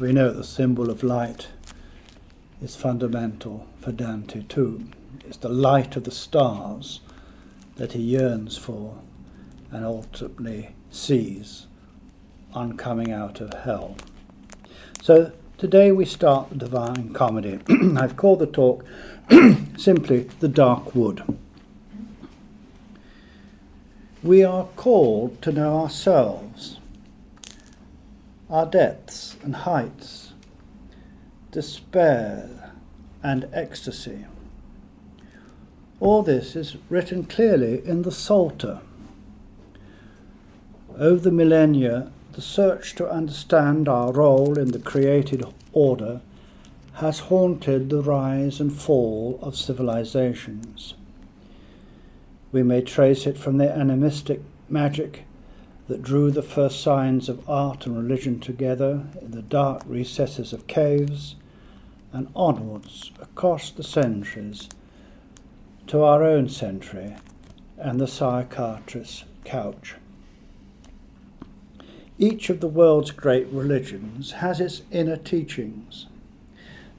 we know, the symbol of light is fundamental for Dante too. It's the light of the stars that he yearns for and ultimately sees on coming out of hell. So today we start the Divine Comedy. I've called the talk simply The Dark Wood. We are called to know ourselves, our depths and heights, despair and ecstasy. All this is written clearly in the Psalter. Over the millennia, the search to understand our role in the created order has haunted the rise and fall of civilizations. We may trace it from the animistic magic that drew the first signs of art and religion together in the dark recesses of caves and onwards across the centuries to our own century and the psychiatrist's couch. Each of the world's great religions has its inner teachings.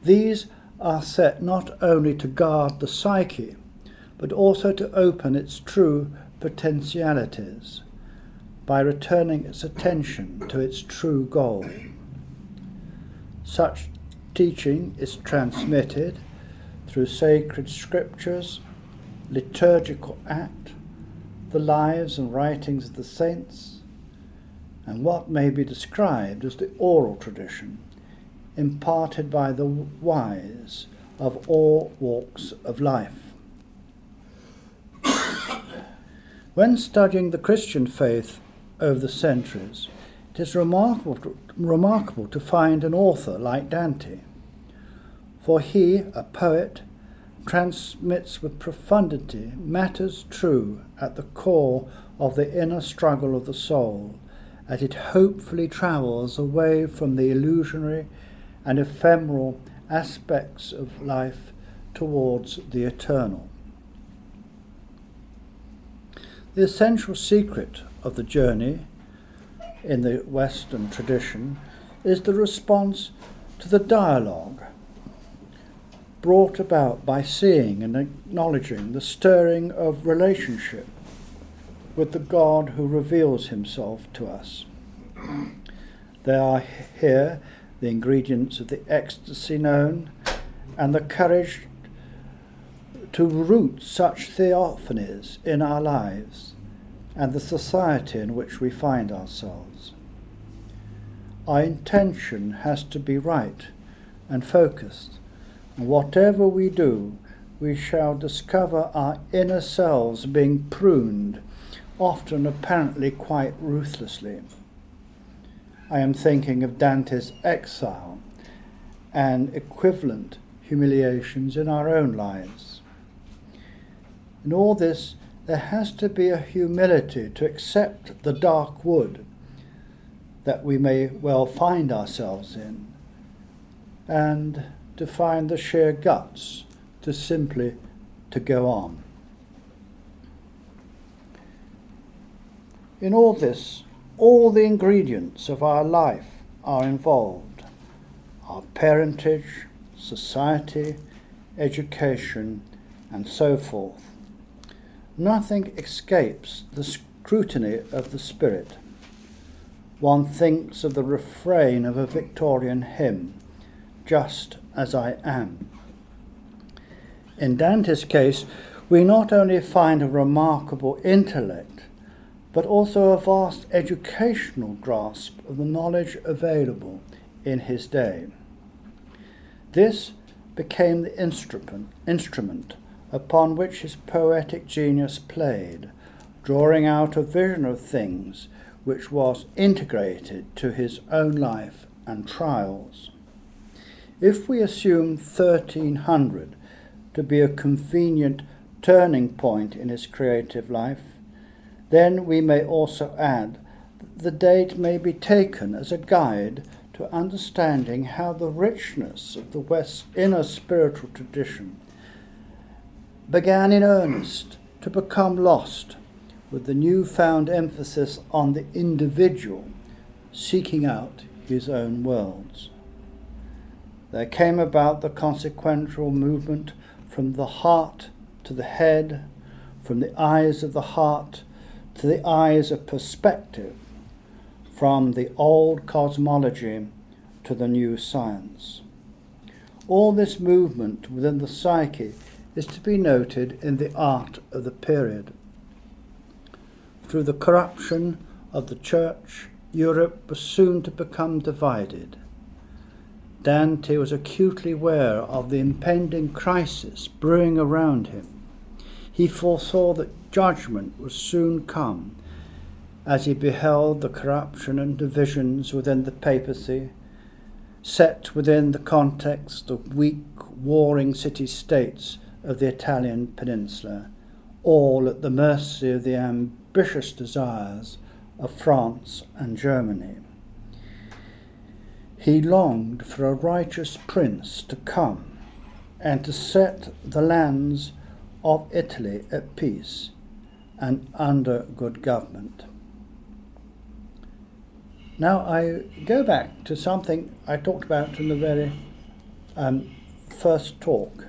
These are set not only to guard the psyche, but also to open its true potentialities by returning its attention to its true goal. Such teaching is transmitted through sacred scriptures, liturgical act, the lives and writings of the saints, and what may be described as the oral tradition imparted by the wise of all walks of life. When studying the Christian faith over the centuries, it is remarkable to, remarkable to find an author like Dante. For he, a poet, transmits with profundity matters true at the core of the inner struggle of the soul, as it hopefully travels away from the illusionary and ephemeral aspects of life towards the eternal. The essential secret of the journey in the Western tradition is the response to the dialogue brought about by seeing and acknowledging the stirring of relationship with the God who reveals himself to us. There are here the ingredients of the ecstasy known and the courage to root such theophanies in our lives and the society in which we find ourselves. Our intention has to be right and focused, and whatever we do, we shall discover our inner selves being pruned, often apparently quite ruthlessly. I am thinking of Dante's exile and equivalent humiliations in our own lives. In all this, there has to be a humility to accept the dark wood that we may well find ourselves in, and to find the sheer guts to simply to go on. In all this, all the ingredients of our life are involved our parentage, society, education, and so forth. Nothing escapes the scrutiny of the spirit. One thinks of the refrain of a Victorian hymn, just as I am. In Dante's case, we not only find a remarkable intellect, but also a vast educational grasp of the knowledge available in his day. This became the instrument, instrument upon which his poetic genius played, drawing out a vision of things which was integrated to his own life and trials. If we assume 1300 to be a convenient turning point in his creative life, then we may also add that the date may be taken as a guide to understanding how the richness of the West's inner spiritual tradition began in earnest to become lost with the newfound emphasis on the individual seeking out his own worlds. there came about the consequential movement from the heart to the head, from the eyes of the heart to the eyes of perspective, from the old cosmology to the new science. All this movement within the psyche is to be noted in the art of the period. Through the corruption of the church, Europe was soon to become divided. Dante was acutely aware of the impending crisis brewing around him. He foresaw that judgment would soon come as he beheld the corruption and divisions within the papacy set within the context of weak, warring city states of the Italian peninsula, all at the mercy of the ambitious desires of France and Germany. He longed for a righteous prince to come and to set the lands of Italy at peace and under good government. Now I go back to something I talked about in the very um, first talk.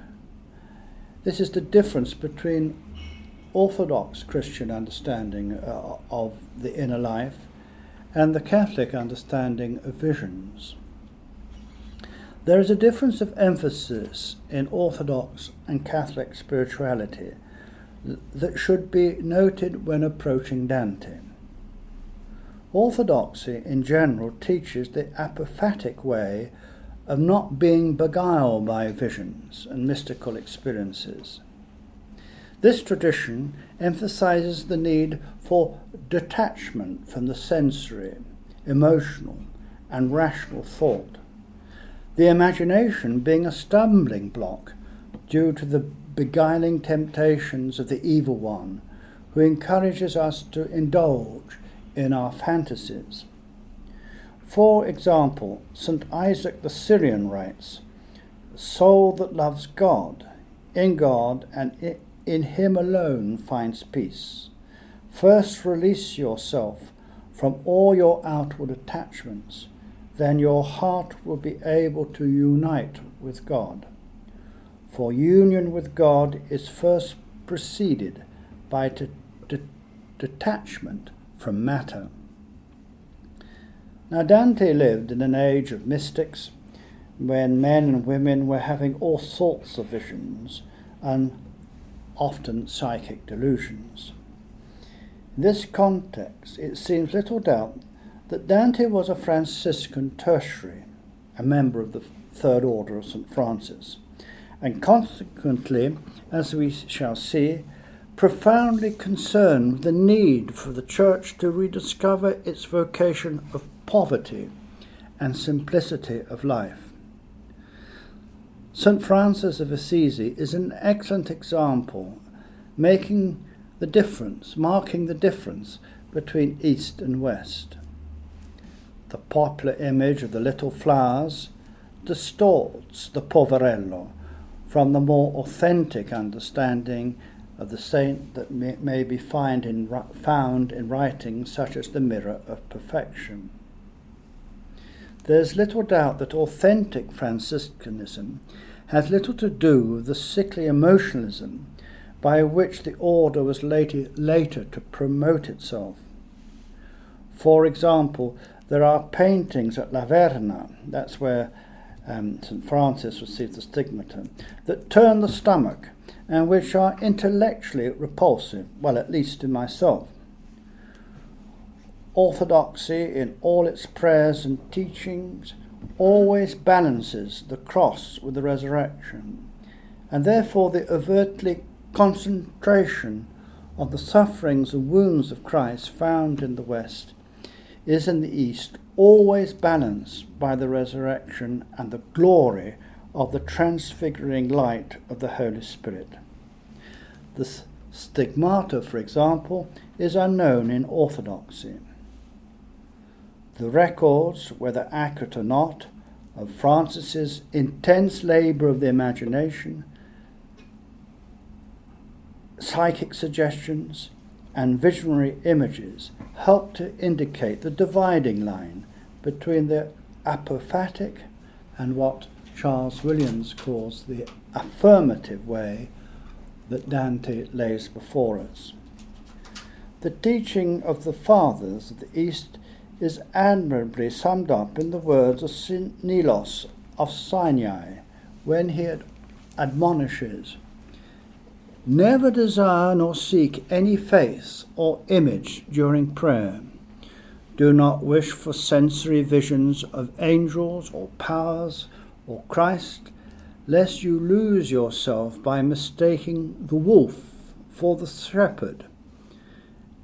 This is the difference between Orthodox Christian understanding uh, of the inner life and the Catholic understanding of visions. There is a difference of emphasis in Orthodox and Catholic spirituality that should be noted when approaching Dante. Orthodoxy in general teaches the apophatic way of not being beguiled by visions and mystical experiences. This tradition emphasizes the need for detachment from the sensory, emotional, and rational thought, the imagination being a stumbling block due to the beguiling temptations of the evil one who encourages us to indulge in our fantasies. For example, St. Isaac the Syrian writes, Soul that loves God, in God and in Him alone finds peace. First release yourself from all your outward attachments, then your heart will be able to unite with God. For union with God is first preceded by de- de- detachment from matter. Now, Dante lived in an age of mystics when men and women were having all sorts of visions and often psychic delusions. In this context, it seems little doubt that Dante was a Franciscan tertiary, a member of the Third Order of St. Francis, and consequently, as we shall see, profoundly concerned with the need for the Church to rediscover its vocation of poverty and simplicity of life. St. Francis of Assisi is an excellent example, making the difference, marking the difference between East and West. The popular image of the little flowers distorts the poverello from the more authentic understanding of the saint that may, may be in, found in writings such as the Mirror of Perfection. There is little doubt that authentic Franciscanism has little to do with the sickly emotionalism by which the order was later, later to promote itself. For example, there are paintings at La Verna, that's where um, St. Francis received the stigmata, that turn the stomach and which are intellectually repulsive, well, at least to myself. Orthodoxy, in all its prayers and teachings, always balances the cross with the resurrection, and therefore the overtly concentration of the sufferings and wounds of Christ found in the West is in the East always balanced by the resurrection and the glory of the transfiguring light of the Holy Spirit. The stigmata, for example, is unknown in Orthodoxy. The records, whether accurate or not, of Francis's intense labour of the imagination, psychic suggestions, and visionary images help to indicate the dividing line between the apophatic and what Charles Williams calls the affirmative way that Dante lays before us. The teaching of the fathers of the East is admirably summed up in the words of St. Nilos of Sinai when he admonishes Never desire nor seek any face or image during prayer. Do not wish for sensory visions of angels or powers or Christ, lest you lose yourself by mistaking the wolf for the shepherd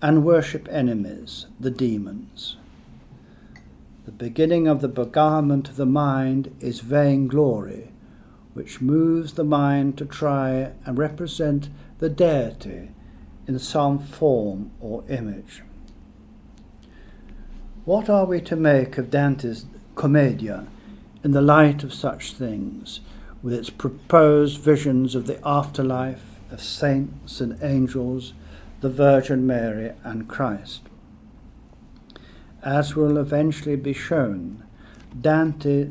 and worship enemies, the demons. The beginning of the beguilement of the mind is vainglory which moves the mind to try and represent the deity in some form or image. What are we to make of Dante's Commedia in the light of such things, with its proposed visions of the afterlife, of saints and angels, the Virgin Mary, and Christ? As will eventually be shown, Dante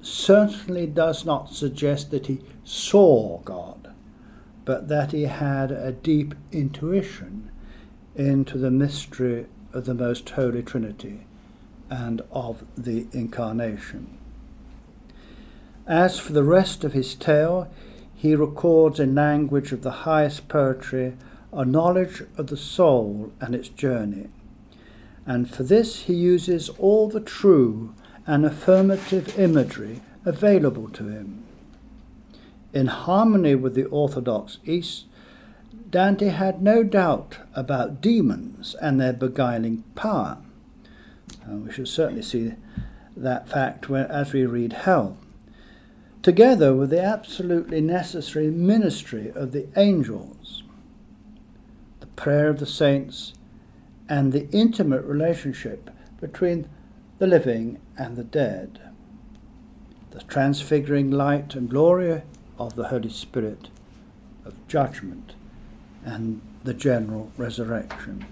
certainly does not suggest that he saw God, but that he had a deep intuition into the mystery of the Most Holy Trinity and of the Incarnation. As for the rest of his tale, he records in language of the highest poetry a knowledge of the soul and its journey. And for this he uses all the true and affirmative imagery available to him. In harmony with the Orthodox East, Dante had no doubt about demons and their beguiling power. Uh, we should certainly see that fact as we read Hell, together with the absolutely necessary ministry of the angels, the prayer of the saints, and the intimate relationship between the living and the dead. The transfiguring light and glory of the Holy Spirit, of judgment, and the general resurrection.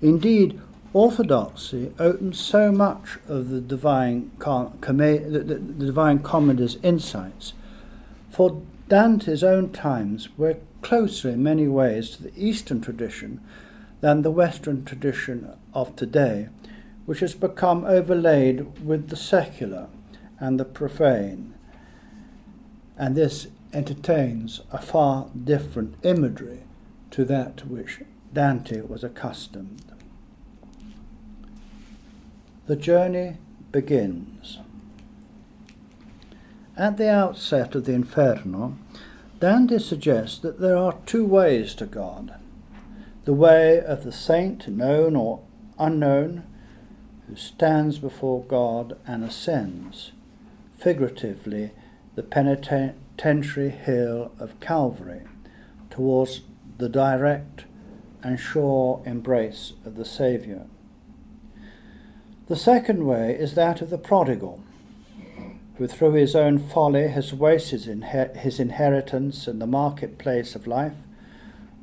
Indeed, orthodoxy opens so much of the divine, com- the, the divine comedy's insights, for Dante's own times were closer in many ways to the Eastern tradition than the Western tradition of today, which has become overlaid with the secular and the profane. And this entertains a far different imagery to that which Dante was accustomed. The journey begins. At the outset of the Inferno, Dante suggests that there are two ways to God the way of the saint, known or unknown, who stands before God and ascends, figuratively, the penitentiary hill of Calvary towards the direct and sure embrace of the Saviour. The second way is that of the prodigal, who through his own folly has wasted his inheritance in the marketplace of life,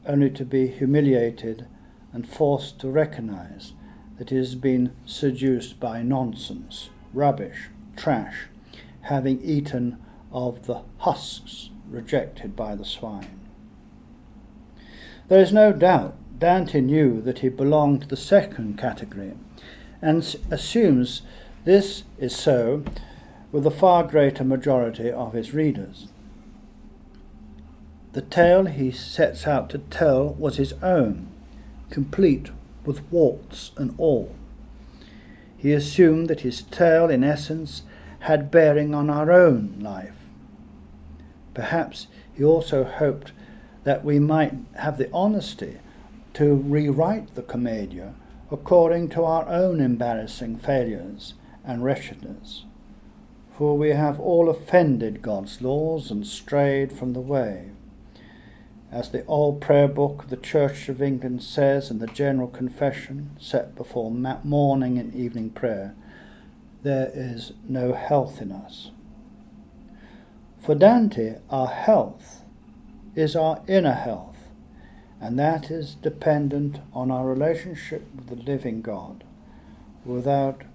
only to be humiliated and forced to recognize that he has been seduced by nonsense, rubbish, trash, having eaten of the husks rejected by the swine. There is no doubt Dante knew that he belonged to the second category and assumes this is so with the far greater majority of his readers. The tale he sets out to tell was his own, complete with warts and all. He assumed that his tale, in essence, had bearing on our own life. Perhaps he also hoped that we might have the honesty to rewrite the Commedia according to our own embarrassing failures and wretchedness. For we have all offended God's laws and strayed from the way. As the old prayer book of the Church of England says in the General Confession, set before morning and evening prayer, there is no health in us. For Dante, our health is our inner health, and that is dependent on our relationship with the living God. Without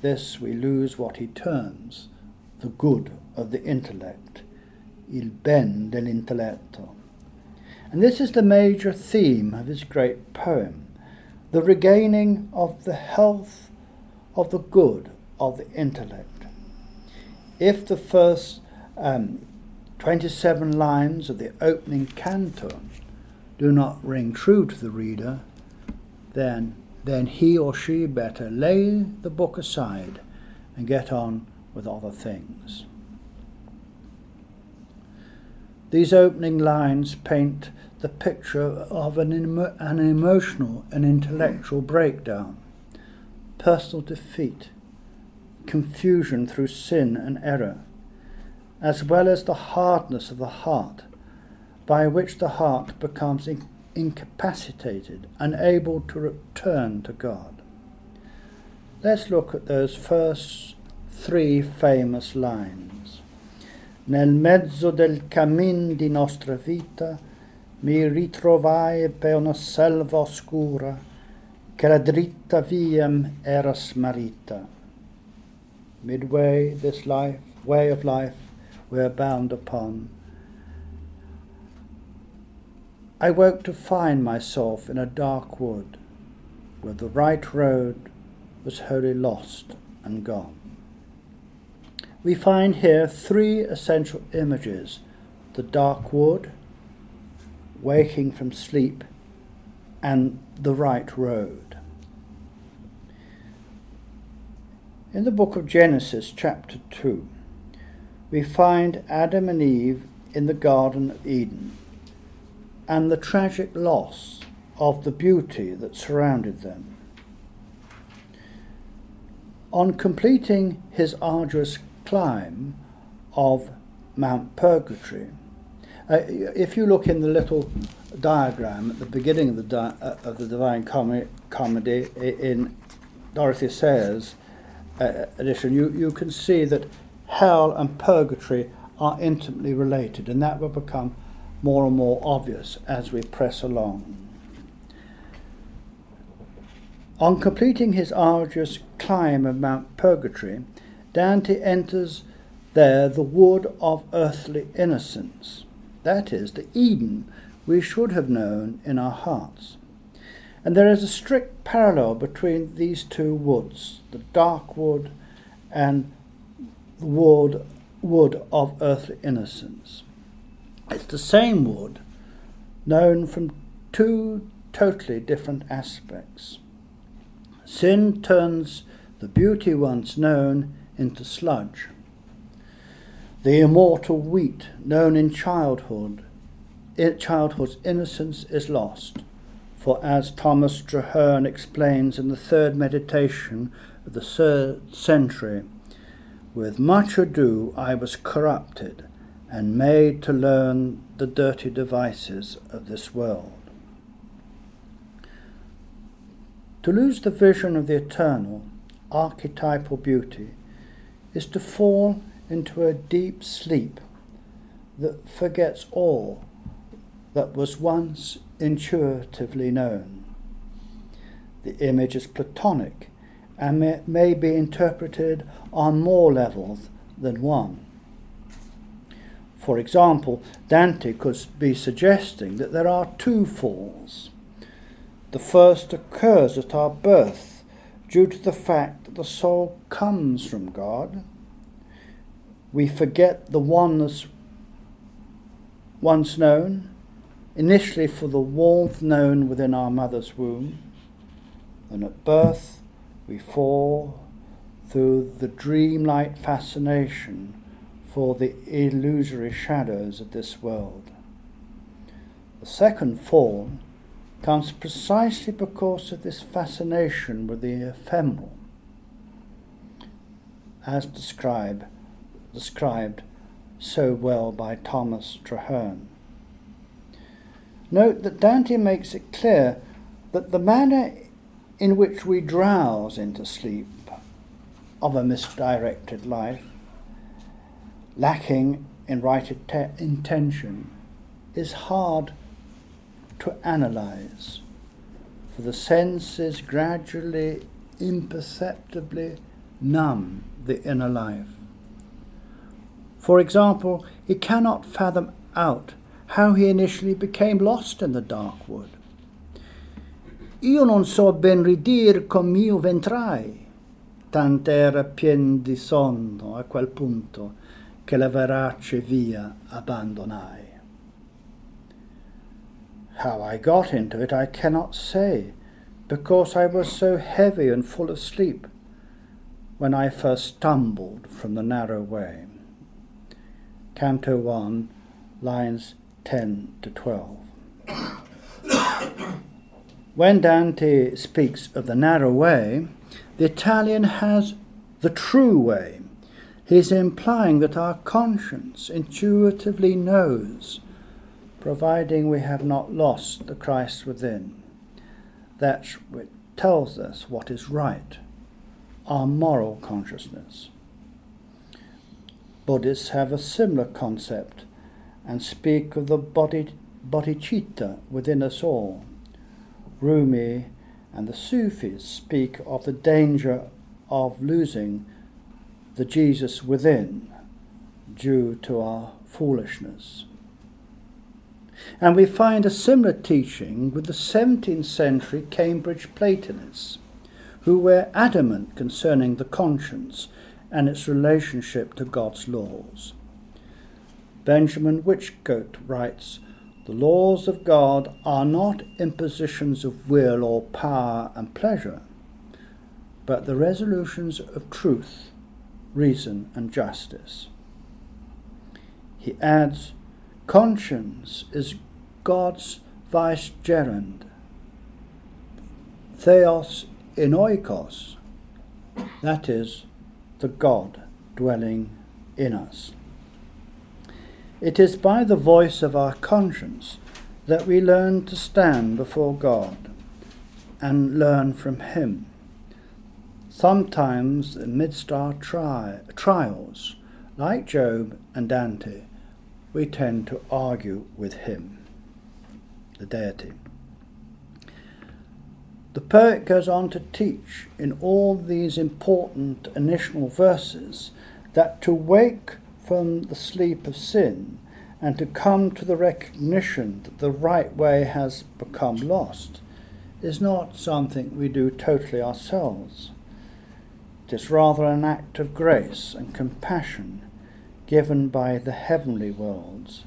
this, we lose what he terms the good of the intellect, il ben dell'intelletto. And this is the major theme of his great poem the regaining of the health of the good of the intellect. If the first um, 27 lines of the opening canto do not ring true to the reader, then, then he or she better lay the book aside and get on with other things. These opening lines paint the picture of an, emo- an emotional and intellectual breakdown, personal defeat, confusion through sin and error, as well as the hardness of the heart, by which the heart becomes in- incapacitated, unable to return to God. Let's look at those first three famous lines. Nel mezzo del cammin di nostra vita mi ritrovai per una selva oscura che la dritta via era smarrita. Midway this life, way of life, we're bound upon. I woke to find myself in a dark wood where the right road was wholly lost and gone. We find here three essential images the dark wood, waking from sleep, and the right road. In the book of Genesis, chapter 2, we find Adam and Eve in the Garden of Eden and the tragic loss of the beauty that surrounded them. On completing his arduous climb of Mount Purgatory, uh, if you look in the little diagram at the beginning of the, di- uh, of the Divine Com- Comedy in Dorothy Sayers' uh, edition, you, you can see that hell and purgatory are intimately related, and that will become more and more obvious as we press along. On completing his arduous climb of Mount Purgatory, Dante enters there the wood of earthly innocence that is, the Eden we should have known in our hearts. And there is a strict parallel between these two woods, the dark wood and the wood, wood of earthly innocence. It's the same wood, known from two totally different aspects. Sin turns the beauty once known into sludge. The immortal wheat known in childhood, in childhood's innocence is lost. For as Thomas Traherne explains in the third meditation of the third century, with much ado I was corrupted and made to learn the dirty devices of this world. To lose the vision of the eternal, archetypal beauty is to fall into a deep sleep that forgets all that was once intuitively known. The image is Platonic and may, may be interpreted on more levels than one. For example, Dante could be suggesting that there are two falls. The first occurs at our birth due to the fact that the soul comes from God we forget the oneness once known, initially for the warmth known within our mother's womb, and at birth we fall through the dreamlike fascination for the illusory shadows of this world. The second fall comes precisely because of this fascination with the ephemeral, as described described so well by Thomas Traherne. Note that Dante makes it clear that the manner in which we drowse into sleep of a misdirected life, lacking in right intention, is hard to analyze, for the senses gradually, imperceptibly numb the inner life. For example, he cannot fathom out how he initially became lost in the dark wood. Io non so ben ridir come io ventrai, tant'era pien di sonno a quel punto che la verace via abbandonai. How I got into it I cannot say, because I was so heavy and full of sleep when I first stumbled from the narrow way. Canto 1, lines 10 to 12. when Dante speaks of the narrow way, the Italian has the true way. He's implying that our conscience intuitively knows, providing we have not lost the Christ within. That which tells us what is right, our moral consciousness. Buddhists have a similar concept and speak of the body, bodhicitta within us all. Rumi and the Sufis speak of the danger of losing the Jesus within due to our foolishness. And we find a similar teaching with the 17th century Cambridge Platonists, who were adamant concerning the conscience and its relationship to God's laws. Benjamin Whichcote writes, The laws of God are not impositions of will or power and pleasure, but the resolutions of truth, reason, and justice. He adds, Conscience is God's vicegerent. Theos in oikos, that is, the God dwelling in us. It is by the voice of our conscience that we learn to stand before God and learn from Him. Sometimes, amidst our tri- trials, like Job and Dante, we tend to argue with Him, the deity. The poet goes on to teach in all these important initial verses that to wake from the sleep of sin and to come to the recognition that the right way has become lost is not something we do totally ourselves. It is rather an act of grace and compassion given by the heavenly worlds.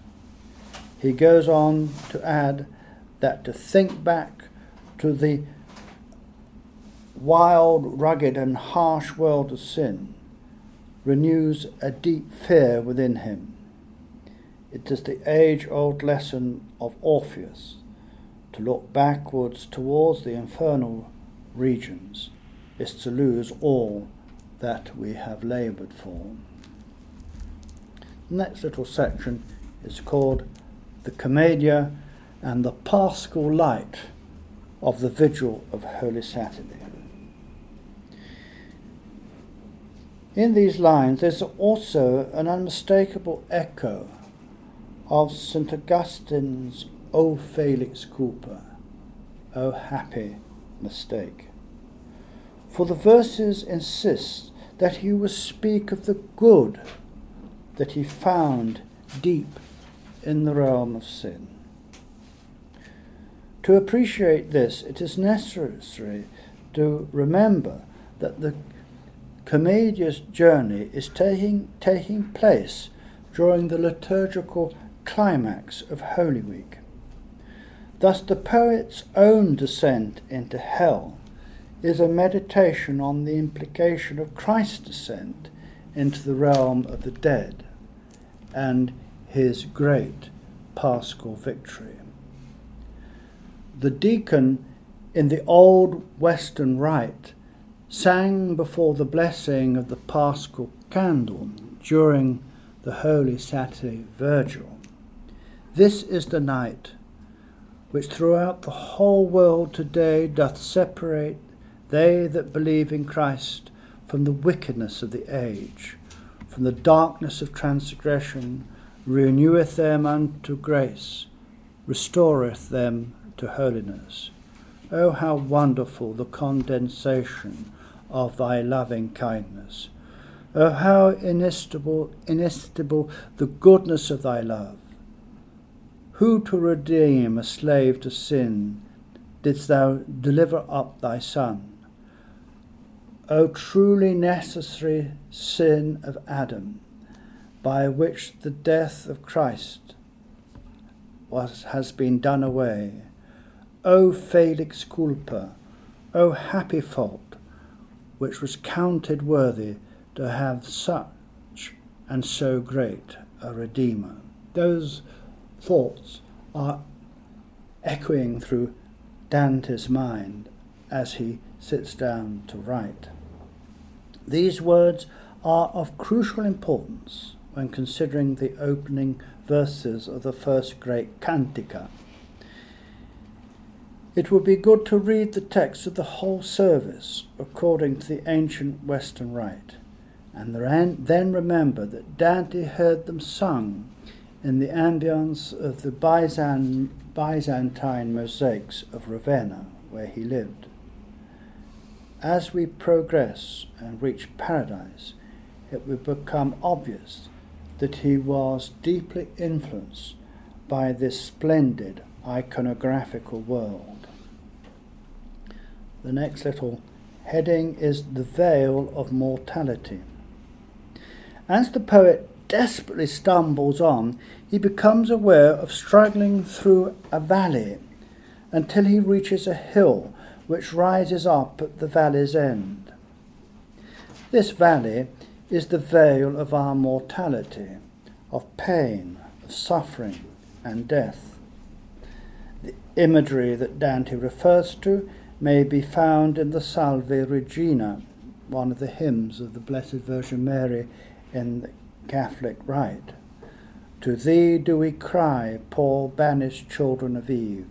He goes on to add that to think back to the wild, rugged, and harsh world of sin renews a deep fear within him. It is the age old lesson of Orpheus to look backwards towards the infernal regions is to lose all that we have laboured for. Next little section is called the Commedia and the Paschal Light of the Vigil of Holy Saturday. In these lines, there's also an unmistakable echo of St. Augustine's O Felix Culpa, O happy mistake. For the verses insist that he will speak of the good that he found deep in the realm of sin. To appreciate this, it is necessary to remember that the Commedia's journey is taking, taking place during the liturgical climax of Holy Week. Thus, the poet's own descent into hell is a meditation on the implication of Christ's descent into the realm of the dead and his great paschal victory. The deacon in the old Western rite sang before the blessing of the paschal candle during the Holy Saturday Virgil. This is the night which throughout the whole world today doth separate they that believe in Christ from the wickedness of the age, from the darkness of transgression, reneweth them unto grace, restoreth them to holiness. Oh, how wonderful the condensation of thy loving kindness. Oh, how inestimable, inestimable the goodness of thy love! Who to redeem a slave to sin didst thou deliver up thy Son? O truly necessary sin of Adam, by which the death of Christ was, has been done away. O felix culpa, O happy fault, which was counted worthy to have such and so great a Redeemer. Those thoughts are echoing through Dante's mind as he sits down to write. These words are of crucial importance when considering the opening verses of the first great cantica. It would be good to read the text of the whole service according to the ancient Western rite and then remember that Dante heard them sung in the ambience of the Byzantine mosaics of Ravenna, where he lived. As we progress and reach paradise, it will become obvious that he was deeply influenced by this splendid iconographical world. The next little heading is The Veil of Mortality. As the poet desperately stumbles on, he becomes aware of struggling through a valley until he reaches a hill which rises up at the valley's end. This valley is the veil of our mortality, of pain, of suffering, and death. The imagery that Dante refers to may be found in the Salve Regina, one of the hymns of the Blessed Virgin Mary in the Catholic rite. To thee do we cry, poor banished children of Eve.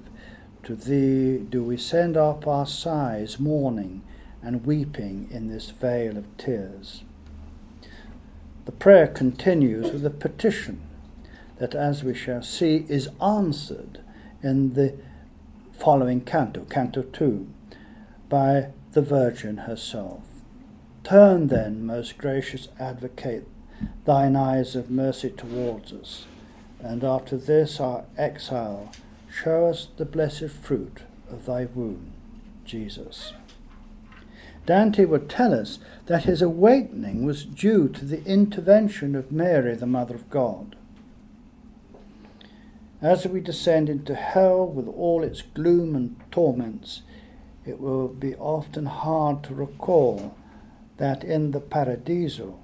To thee do we send up our sighs, mourning and weeping in this vale of tears. The prayer continues with a petition that, as we shall see, is answered in the following canto, Canto 2, by the Virgin herself. Turn then, most gracious advocate, thine eyes of mercy towards us, and after this our exile, show us the blessed fruit of thy womb, Jesus. Dante would tell us that his awakening was due to the intervention of Mary, the Mother of God. As we descend into hell with all its gloom and torments, it will be often hard to recall that in the Paradiso,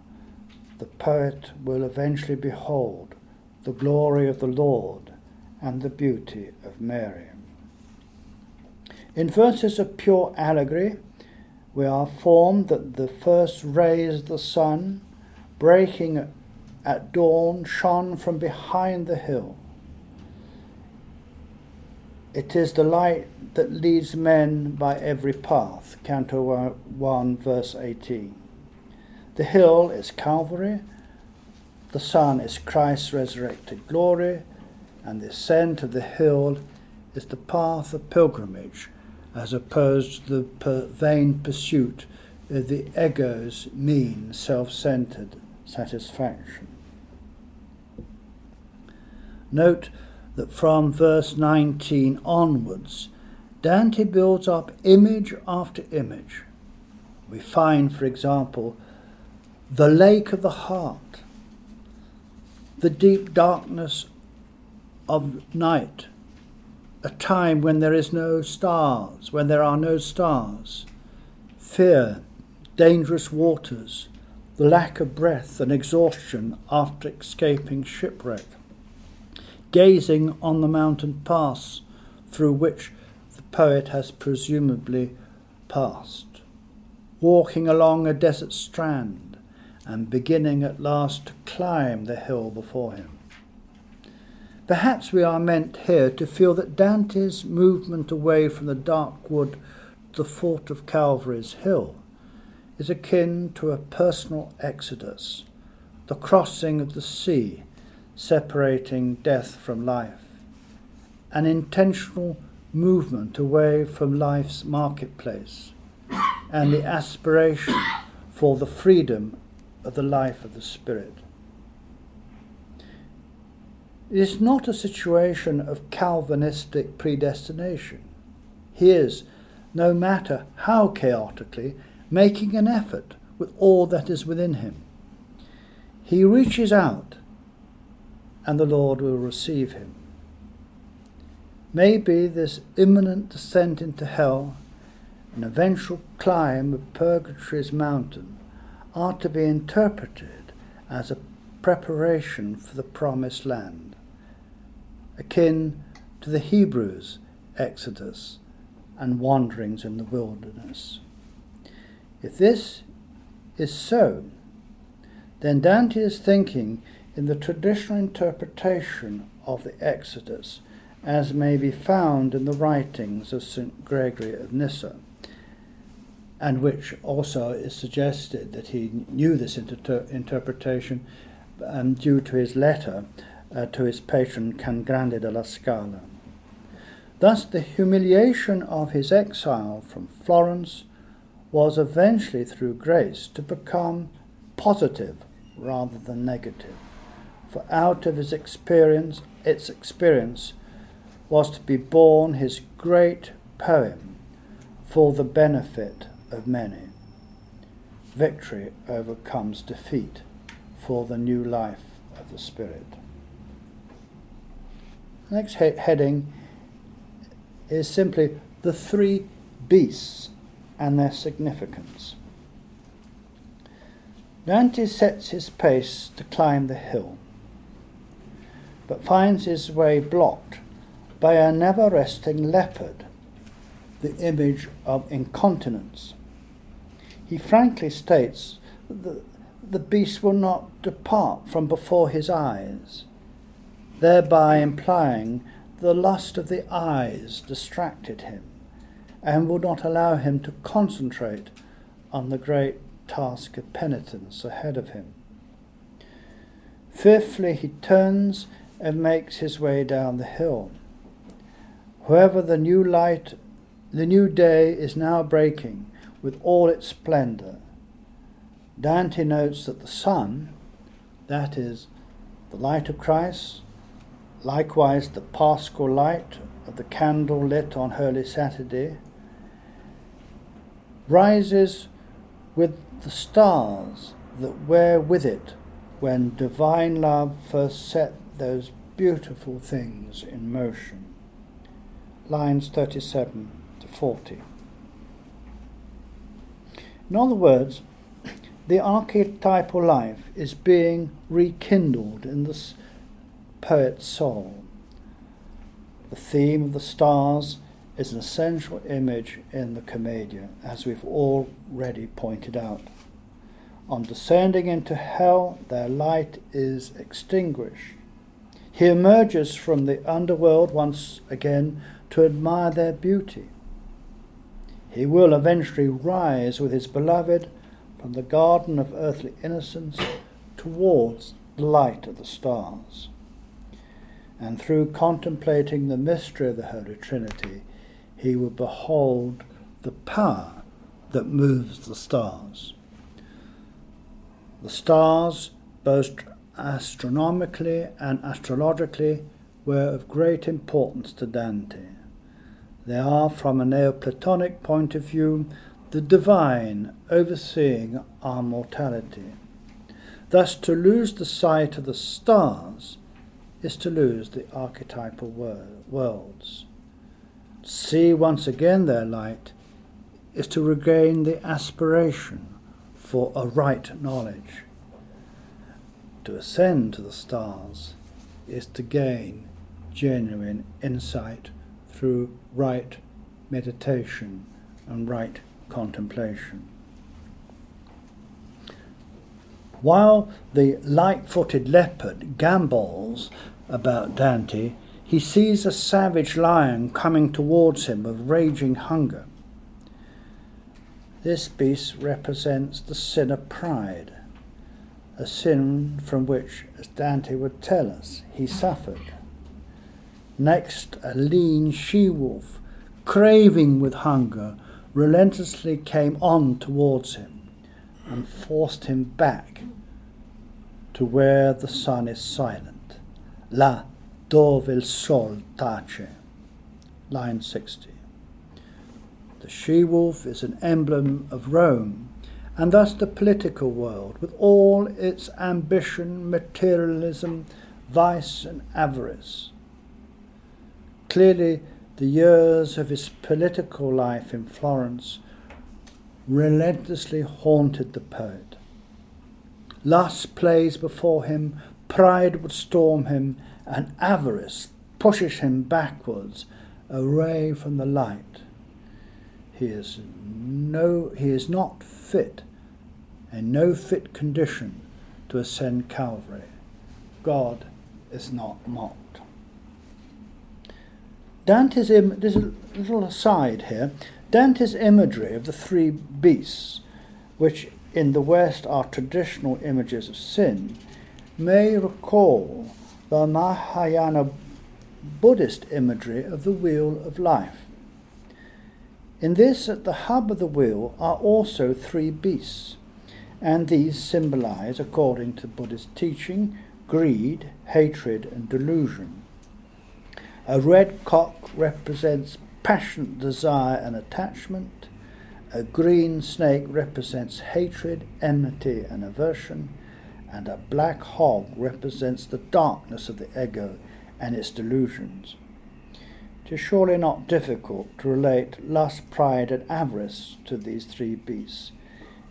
the poet will eventually behold the glory of the Lord and the beauty of Mary. In verses of pure allegory, we are informed that the first rays of the sun, breaking at dawn, shone from behind the hill. It is the light that leads men by every path. Canto 1, verse 18. The hill is Calvary, the sun is Christ's resurrected glory, and the ascent of the hill is the path of pilgrimage as opposed to the vain pursuit of the ego's mean, self centered satisfaction. Note that from verse 19 onwards, Dante builds up image after image. We find, for example, the lake of the heart, the deep darkness of night, a time when there is no stars, when there are no stars, fear, dangerous waters, the lack of breath and exhaustion after escaping shipwreck. Gazing on the mountain pass through which the poet has presumably passed, walking along a desert strand and beginning at last to climb the hill before him. Perhaps we are meant here to feel that Dante's movement away from the dark wood to the fort of Calvary's hill is akin to a personal exodus, the crossing of the sea separating death from life, an intentional movement away from life's marketplace, and the aspiration for the freedom of the life of the Spirit. Is not a situation of Calvinistic predestination. He is, no matter how chaotically, making an effort with all that is within him. He reaches out, and the Lord will receive him. Maybe this imminent descent into hell, an eventual climb of purgatory's mountain, are to be interpreted as a preparation for the promised land akin to the Hebrews' exodus and wanderings in the wilderness. If this is so, then Dante is thinking in the traditional interpretation of the Exodus as may be found in the writings of St. Gregory of Nyssa, and which also is suggested that he knew this inter- interpretation um, due to his letter uh, to his patron Can Grande della Scala. Thus, the humiliation of his exile from Florence was eventually, through grace, to become positive rather than negative. For out of his experience, its experience was to be born his great poem for the benefit of many. Victory overcomes defeat for the new life of the Spirit. Next he- heading is simply the three beasts and their significance. Dante sets his pace to climb the hill, but finds his way blocked by a never resting leopard, the image of incontinence. He frankly states that the beast will not depart from before his eyes thereby implying the lust of the eyes distracted him and would not allow him to concentrate on the great task of penitence ahead of him. Fifthly, he turns and makes his way down the hill. However, the new light, the new day is now breaking with all its splendour. Dante notes that the sun, that is, the light of Christ, Likewise, the paschal light of the candle lit on Holy Saturday rises with the stars that were with it when divine love first set those beautiful things in motion. Lines 37 to 40. In other words, the archetypal life is being rekindled in the poet's soul. The theme of the stars is an essential image in the Commedia, as we've already pointed out. On descending into hell, their light is extinguished. He emerges from the underworld once again to admire their beauty. He will eventually rise with his beloved from the garden of earthly innocence towards the light of the stars and through contemplating the mystery of the Holy Trinity, he will behold the power that moves the stars. The stars, both astronomically and astrologically, were of great importance to Dante. They are, from a Neoplatonic point of view, the divine overseeing our mortality. Thus, to lose the sight of the stars is to lose the archetypal worlds. See once again their light is to regain the aspiration for a right knowledge. To ascend to the stars is to gain genuine insight through right meditation and right contemplation. While the light footed leopard gambols about Dante, he sees a savage lion coming towards him with raging hunger. This beast represents the sin of pride, a sin from which, as Dante would tell us, he suffered. Next, a lean she wolf, craving with hunger, relentlessly came on towards him and forced him back to where the sun is silent. La dove il sol tace. Line 60. The she wolf is an emblem of Rome, and thus the political world, with all its ambition, materialism, vice, and avarice. Clearly, the years of his political life in Florence relentlessly haunted the poet. Lust plays before him, pride would storm him, and avarice pushes him backwards, away from the light. He is no he is not fit, in no fit condition to ascend Calvary. God is not mocked. Dante's Im- there's a little aside here. Dante's imagery of the three beasts, which in the West are traditional images of sin, may recall the Mahayana Buddhist imagery of the wheel of life. In this, at the hub of the wheel are also three beasts, and these symbolize, according to Buddhist teaching, greed, hatred, and delusion. A red cock represents passionate desire and attachment. A green snake represents hatred, enmity, and aversion. And a black hog represents the darkness of the ego and its delusions. It is surely not difficult to relate lust, pride, and avarice to these three beasts.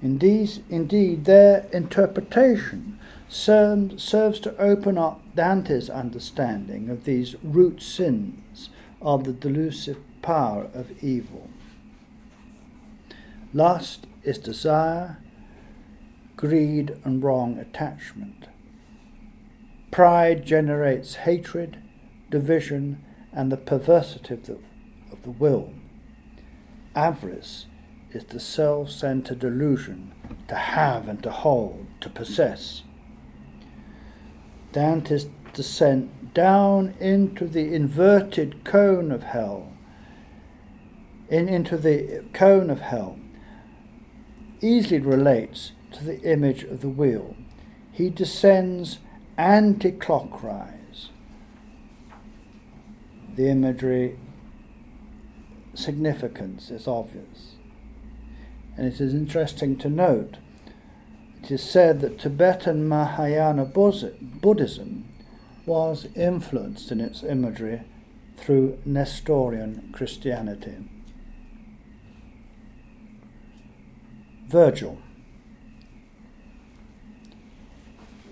Indeed, indeed their interpretation serves, serves to open up Dante's understanding of these root sins of the delusive power of evil. Lust is desire, greed, and wrong attachment. Pride generates hatred, division, and the perversity of the, of the will. Avarice is the self centered delusion to have and to hold, to possess. Dante's descent down into the inverted cone of hell, in, into the cone of hell, easily relates to the image of the wheel. He descends anti clockwise. The imagery significance is obvious. And it is interesting to note it is said that Tibetan Mahayana Buddhism was influenced in its imagery through Nestorian Christianity. Virgil.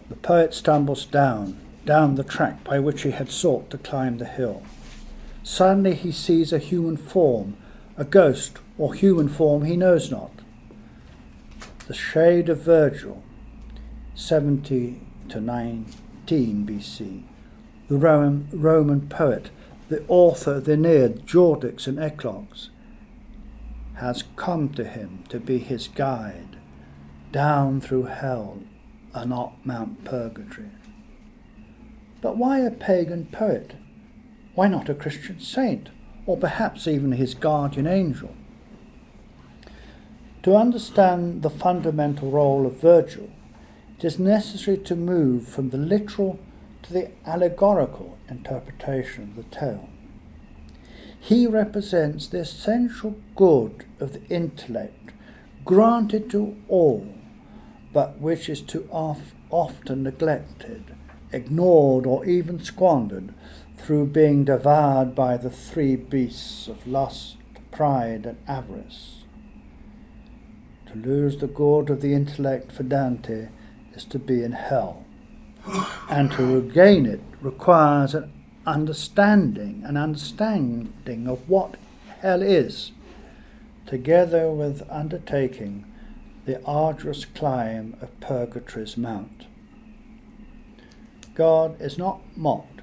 The poet stumbles down, down the track by which he had sought to climb the hill. Suddenly he sees a human form, a ghost or human form he knows not. The Shade of Virgil, 70 to 19 BC. The Roman, Roman poet, the author of the Aeneid, Georgics, and Eclogues, has come to him to be his guide down through hell and not Mount Purgatory. But why a pagan poet? Why not a Christian saint, or perhaps even his guardian angel? To understand the fundamental role of Virgil, it is necessary to move from the literal to the allegorical interpretation of the tale. He represents the essential good of the intellect granted to all, but which is too often neglected, ignored, or even squandered through being devoured by the three beasts of lust, pride, and avarice. To lose the good of the intellect for Dante is to be in hell. And to regain it requires an understanding, an understanding of what hell is, together with undertaking the arduous climb of purgatory's mount. God is not mocked.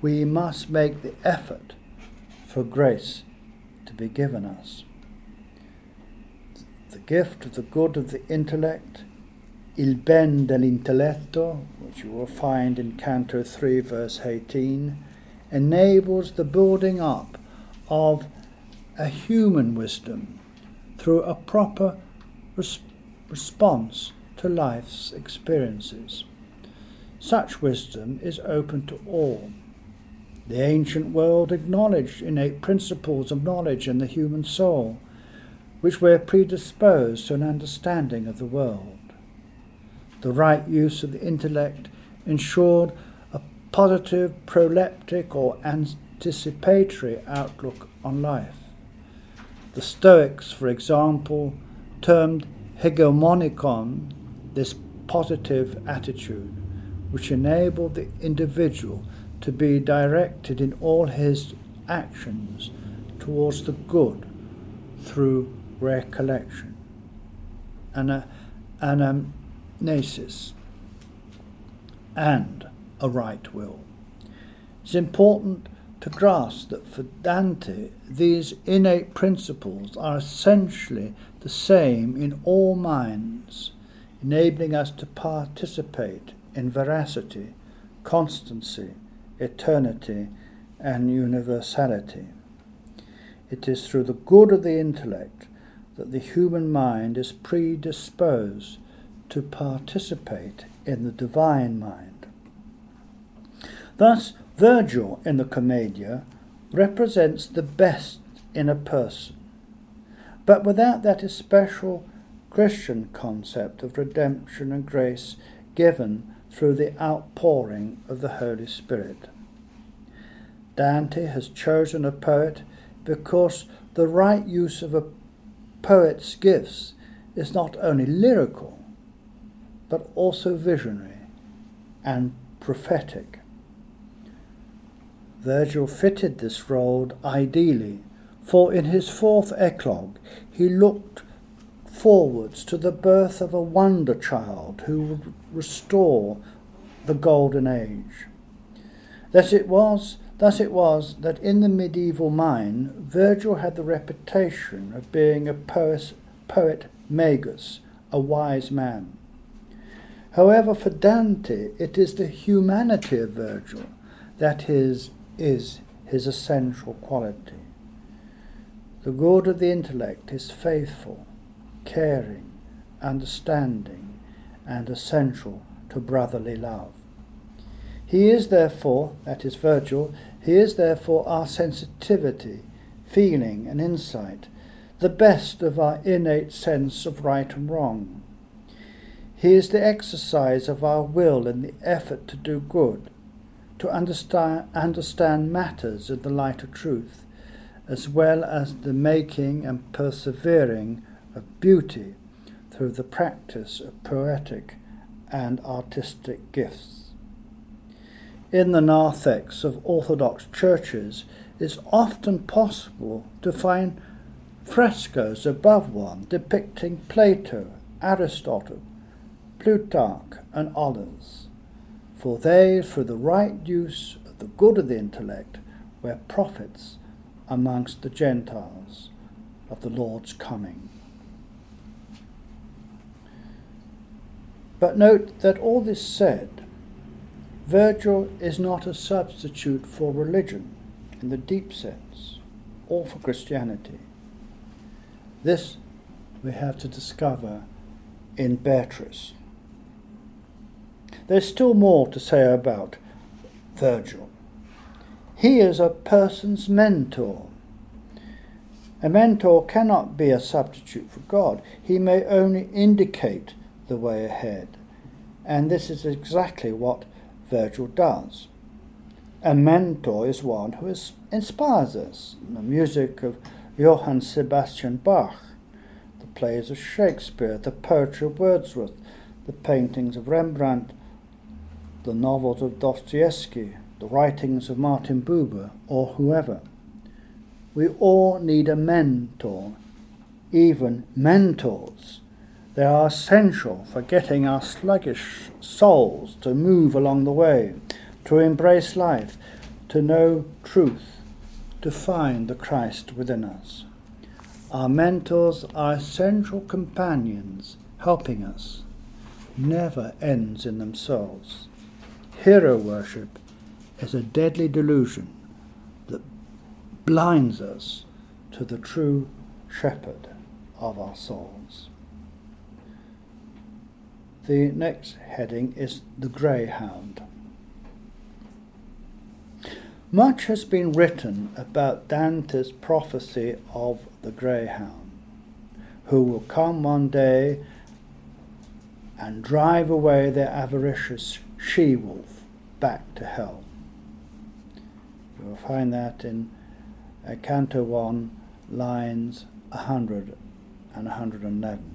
We must make the effort for grace to be given us the gift of the good of the intellect, il ben dell'intelletto, which you will find in Canto 3, verse 18, enables the building up of a human wisdom through a proper res- response to life's experiences. such wisdom is open to all. The ancient world acknowledged innate principles of knowledge in the human soul, which were predisposed to an understanding of the world. The right use of the intellect ensured a positive, proleptic, or anticipatory outlook on life. The Stoics, for example, termed hegemonikon this positive attitude, which enabled the individual to be directed in all his actions towards the good through recollection and anamnesis and a right will. It's important to grasp that for Dante, these innate principles are essentially the same in all minds, enabling us to participate in veracity, constancy, eternity, and universality. It is through the good of the intellect that the human mind is predisposed to participate in the divine mind. Thus, Virgil in the Commedia represents the best in a person, but without that especial Christian concept of redemption and grace given through the outpouring of the Holy Spirit. Dante has chosen a poet because the right use of a poet's gifts is not only lyrical, but also visionary and prophetic. Virgil fitted this role ideally, for in his fourth eclogue he looked forwards to the birth of a wonder child who would restore the golden age. Thus it was thus it was that in the medieval mind Virgil had the reputation of being a poet, poet magus, a wise man. However, for Dante, it is the humanity of Virgil that is, is his essential quality. The good of the intellect is faithful, caring, understanding, and essential to brotherly love. He is therefore, that is Virgil, he is therefore our sensitivity, feeling, and insight, the best of our innate sense of right and wrong. He is the exercise of our will in the effort to do good, to understand, understand matters in the light of truth, as well as the making and persevering of beauty through the practice of poetic and artistic gifts. In the narthex of Orthodox churches, it's often possible to find frescoes above one depicting Plato, Aristotle, Plutarch, and others, for they, through the right use of the good of the intellect, were prophets amongst the Gentiles of the Lord's coming. But note that all this said, Virgil is not a substitute for religion in the deep sense, or for Christianity. This we have to discover in Beatrice. There's still more to say about Virgil. He is a person's mentor. A mentor cannot be a substitute for God. He may only indicate the way ahead. And this is exactly what Virgil does. A mentor is one who is, inspires us. The music of Johann Sebastian Bach, the plays of Shakespeare, the poetry of Wordsworth, the paintings of Rembrandt, the novels of Dostoevsky, the writings of Martin Buber, or whoever. We all need a mentor, even mentors they are essential for getting our sluggish souls to move along the way, to embrace life, to know truth, to find the Christ within us. Our mentors are essential companions helping us, never ends in themselves. Hero worship is a deadly delusion that blinds us to the true shepherd of our souls. The next heading is the Greyhound. Much has been written about Dante's prophecy of the greyhound, who will come one day and drive away their avaricious she wolf back to hell. You will find that in uh, Canto 1, lines 100 and 111.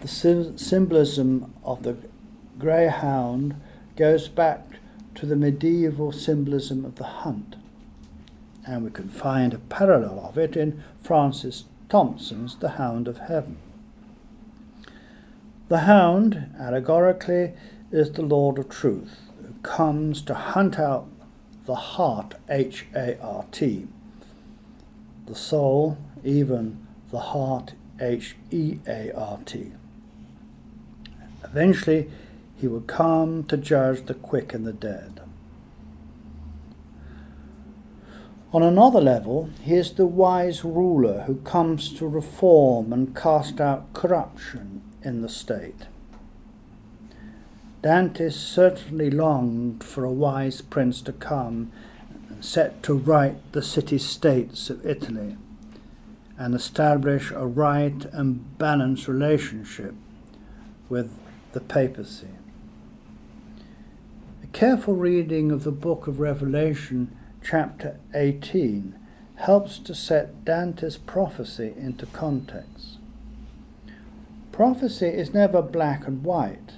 The symbolism of the greyhound goes back to the medieval symbolism of the hunt. And we can find a parallel of it in Francis Thompson's The Hound of Heaven. The hound, allegorically, is the Lord of Truth, who comes to hunt out the heart, H A R T, the soul, even the heart, H E A R T. Eventually, he will come to judge the quick and the dead. On another level, he is the wise ruler who comes to reform and cast out corruption in the state. Dante certainly longed for a wise prince to come and set to right the city states of Italy and establish a right and balanced relationship with the papacy A careful reading of the book of Revelation, chapter 18, helps to set Dante's prophecy into context. Prophecy is never black and white,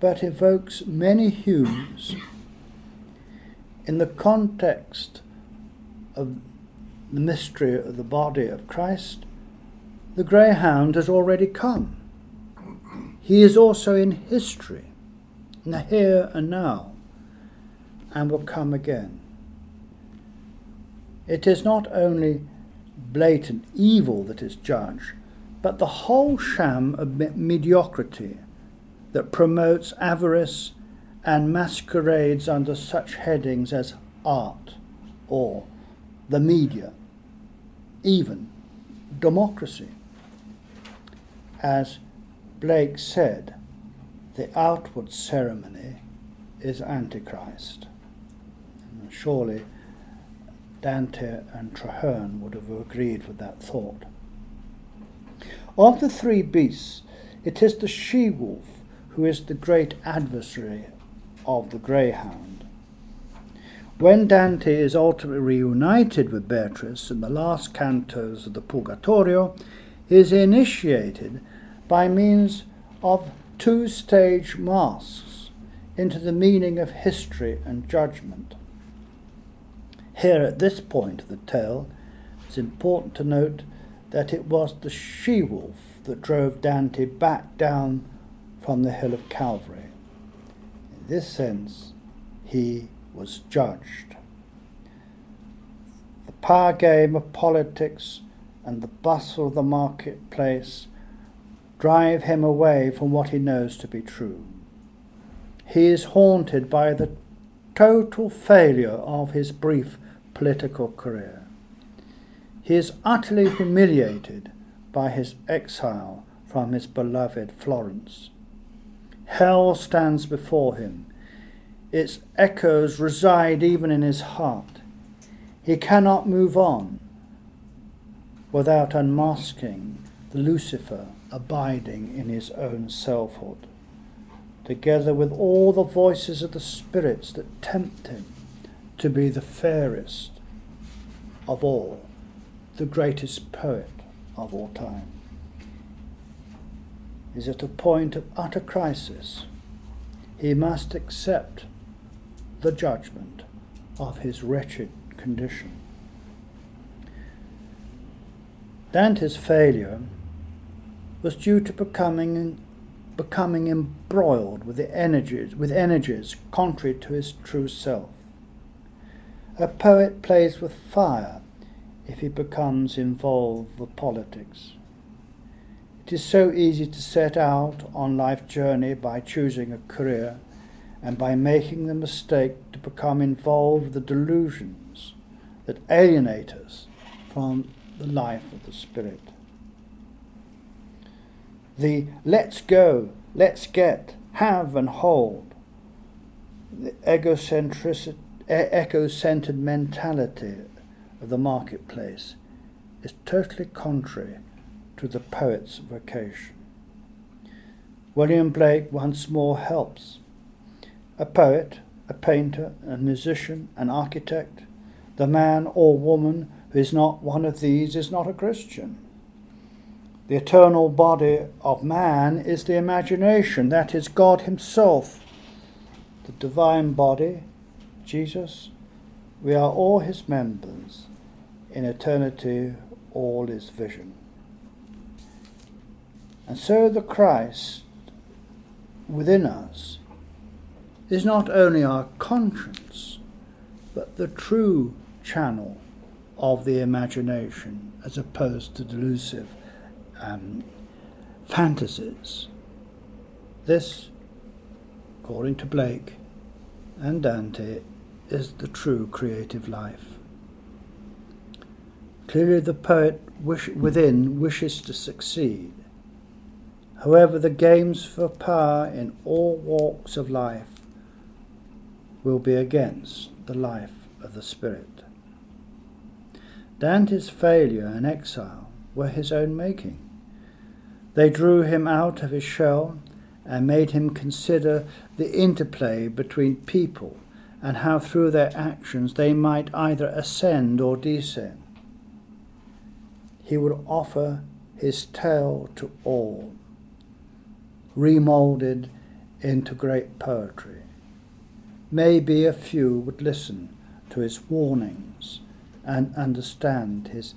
but evokes many hues. In the context of the mystery of the body of Christ, the greyhound has already come. He is also in history in the here and now, and will come again. It is not only blatant evil that is judged, but the whole sham of mediocrity that promotes avarice and masquerades under such headings as art or the media, even democracy. As Blake said, the outward ceremony is Antichrist. And surely Dante and Traherne would have agreed with that thought. Of the three beasts, it is the she wolf who is the great adversary of the greyhound. When Dante is ultimately reunited with Beatrice in the last cantos of the Purgatorio, he is initiated by means of two stage masks into the meaning of history and judgment. Here, at this point of the tale, it's important to note that it was the she wolf that drove Dante back down from the hill of Calvary. In this sense, he was judged. The power game of politics and the bustle of the marketplace drive him away from what he knows to be true. He is haunted by the total failure of his brief political career. He is utterly humiliated by his exile from his beloved Florence. Hell stands before him. Its echoes reside even in his heart. He cannot move on without unmasking the Lucifer abiding in his own selfhood, together with all the voices of the spirits that tempt him to be the fairest of all, the greatest poet of all time. Is at a point of utter crisis. He must accept the judgment of his wretched condition. Dante's failure was due to becoming becoming embroiled with the energies with energies contrary to his true self. A poet plays with fire if he becomes involved with politics. It is so easy to set out on life journey by choosing a career and by making the mistake to become involved with the delusions that alienate us from the life of the spirit. the let's go, let's get, have and hold, the egocentric, eco-centered mentality of the marketplace is totally contrary to the poet's vocation. William Blake once more helps. A poet, a painter, a musician, an architect, the man or woman who is not one of these is not a Christian. The eternal body of man is the imagination, that is God Himself. The divine body, Jesus, we are all His members. In eternity, all is vision. And so the Christ within us is not only our conscience, but the true channel of the imagination as opposed to delusive um, fantasies. This, according to Blake and Dante, is the true creative life. Clearly, the poet wish, within wishes to succeed. However, the games for power in all walks of life will be against the life of the Spirit. Dante's failure and exile were his own making. They drew him out of his shell and made him consider the interplay between people and how through their actions they might either ascend or descend. He would offer his tale to all, remoulded into great poetry. Maybe a few would listen to his warnings and understand his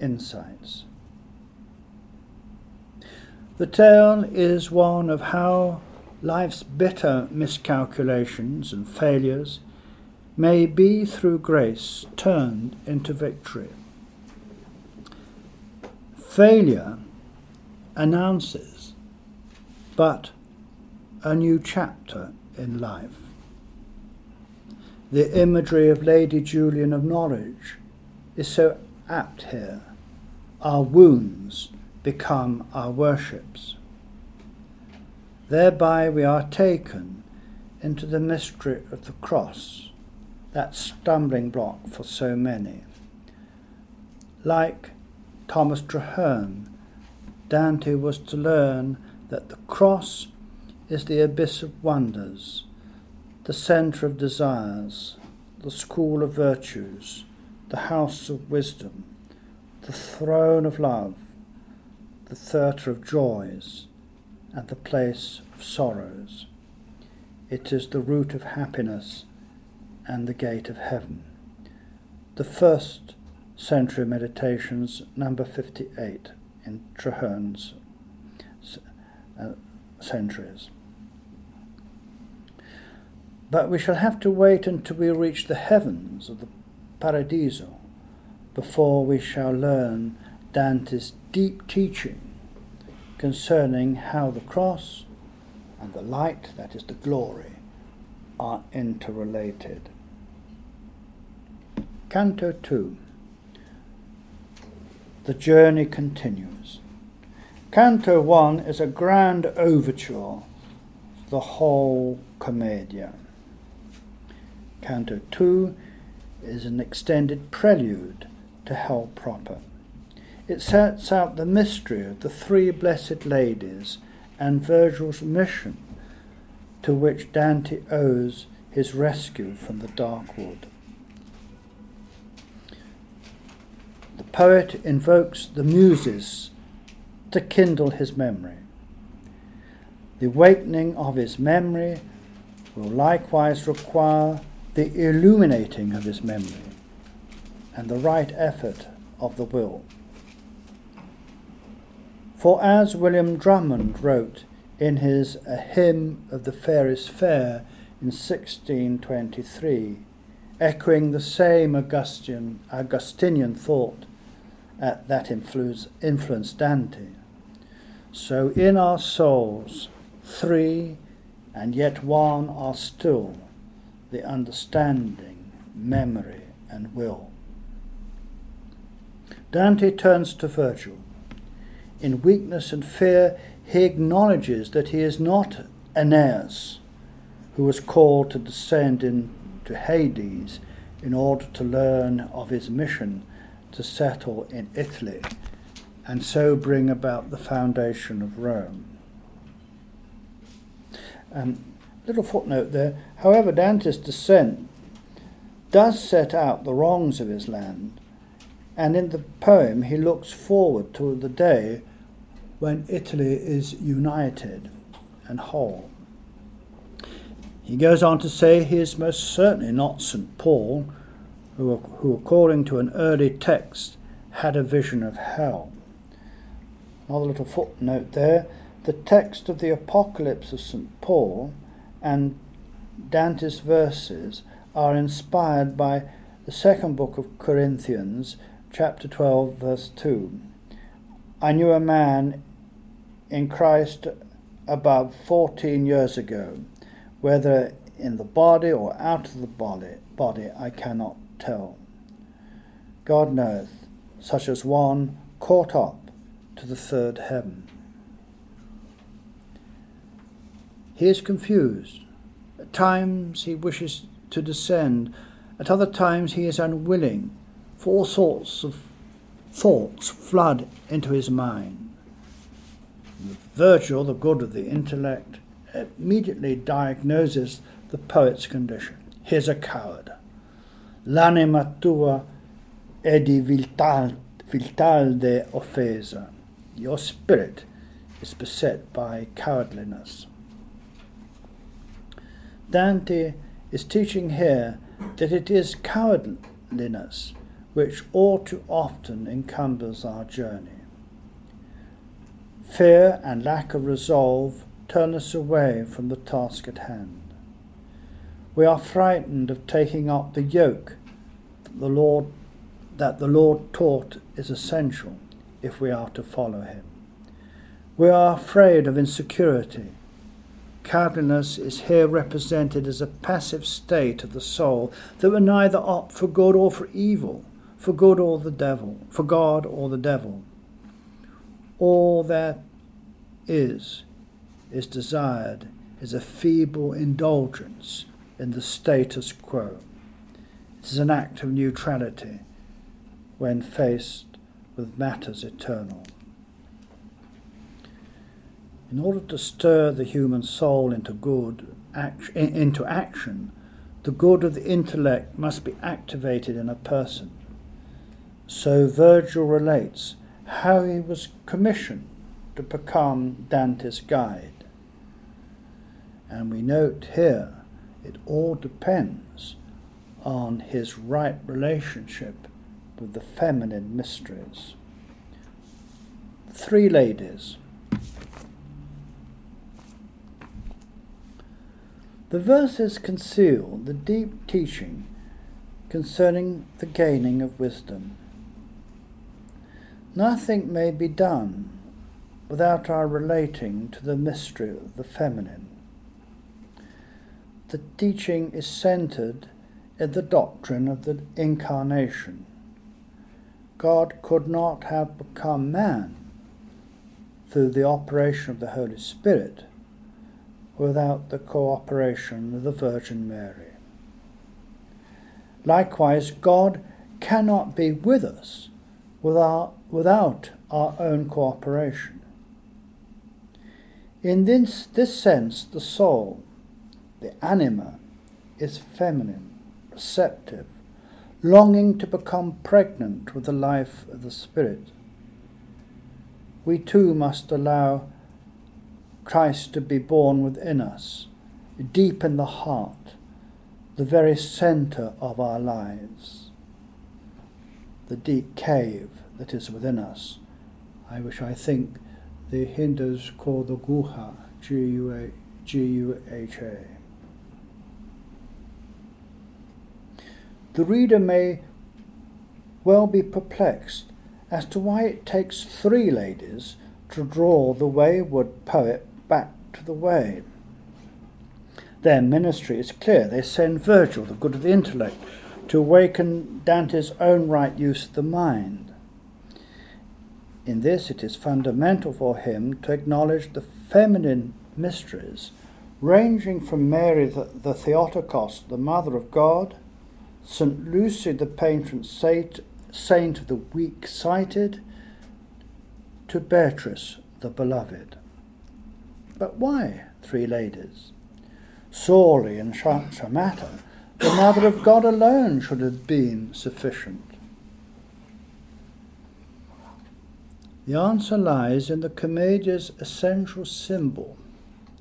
insights. The tale is one of how life's bitter miscalculations and failures may be through grace turned into victory. Failure announces but a new chapter in life. The imagery of Lady Julian of Norwich is so apt here. Our wounds become our worships. Thereby we are taken into the mystery of the cross, that stumbling block for so many. Like Thomas Traherne, Dante was to learn that the cross is the abyss of wonders, the centre of desires, the school of virtues, the house of wisdom, the throne of love, the theatre of joys and the place of sorrows. It is the root of happiness and the gate of heaven. The first century meditations, number 58 in Traherne's Uh, centuries. But we shall have to wait until we reach the heavens of the Paradiso before we shall learn Dante's deep teaching concerning how the cross and the light, that is the glory, are interrelated. Canto 2 The journey continues. Canto 1 is a grand overture the whole Commedia. Canto 2 is an extended prelude to Hell proper. It sets out the mystery of the three blessed ladies and Virgil's mission to which Dante owes his rescue from the dark wood. The poet invokes the muses to kindle his memory. The awakening of his memory will likewise require the illuminating of his memory and the right effort of the will. For as William Drummond wrote in his A Hymn of the Fairest Fair in 1623, echoing the same Augustin, Augustinian thought at that influence, influenced Dante, so in our souls three and yet one are still the understanding, memory, and will. Dante turns to Virgil in weakness and fear, he acknowledges that he is not Aeneas, who was called to descend into Hades in order to learn of his mission to settle in Italy and so bring about the foundation of Rome. Um, little footnote there. However, Dante's descent does set out the wrongs of his land, and in the poem he looks forward to the day when Italy is united and whole. He goes on to say he is most certainly not St. Paul, who, who according to an early text, had a vision of hell. Another little footnote there the text of the Apocalypse of St. Paul and Dante's verses are inspired by the second book of Corinthians, chapter 12, verse 2. I knew a man in Christ above 14 years ago, whether in the body or out of the body, body I cannot tell. God knoweth, such as one caught up to the third heaven. He is confused. At times he wishes to descend, at other times he is unwilling, for all sorts of thoughts flood into his mind. Virgil, the good of the intellect, immediately diagnoses the poet's condition. He is a coward. L'anima tua è di viltal, de offesa. Your spirit is beset by cowardliness. Dante is teaching here that it is cowardliness which all too often encumbers our journey. Fear and lack of resolve turn us away from the task at hand. We are frightened of taking up the yoke that the Lord, that the Lord taught is essential if we are to follow him. We are afraid of insecurity Cowardliness is here represented as a passive state of the soul that will neither opt for good or for evil, for good or the devil, for God or the devil. All that is, is desired, is a feeble indulgence in the status quo. It is an act of neutrality when faced with matters eternal. In order to stir the human soul into good act, into action, the good of the intellect must be activated in a person. So Virgil relates how he was commissioned to become Dante's guide. And we note here it all depends on his right relationship with the feminine mysteries. Three ladies The verses conceal the deep teaching concerning the gaining of wisdom. Nothing may be done without our relating to the mystery of the feminine. The teaching is centered in the doctrine of the incarnation. God could not have become man through the operation of the Holy Spirit without the cooperation of the Virgin Mary. Likewise, God cannot be with us without, without our own cooperation. In this, this sense, the soul, the anima, is feminine, receptive, longing to become pregnant with the life of the Spirit. We too must allow Christ to be born within us, deep in the heart, the very centre of our lives, the deep cave that is within us, I which I think the Hindus call the Guha, G-U-H-A. The reader may well be perplexed as to why it takes three ladies to draw the wayward poet back to the way. Their ministry is clear. They send Virgil, the good of the intellect, to awaken Dante's own right use of the mind. In this, it is fundamental for him to acknowledge the feminine mysteries, ranging from Mary the, the Theotokos, the Mother of God, St. Lucy, the patron saint, saint of the weak sighted, to Beatrice, the beloved. But why three ladies? Sorely in matter, the Mother of God alone should have been sufficient. The answer lies in the Commedia's essential symbol,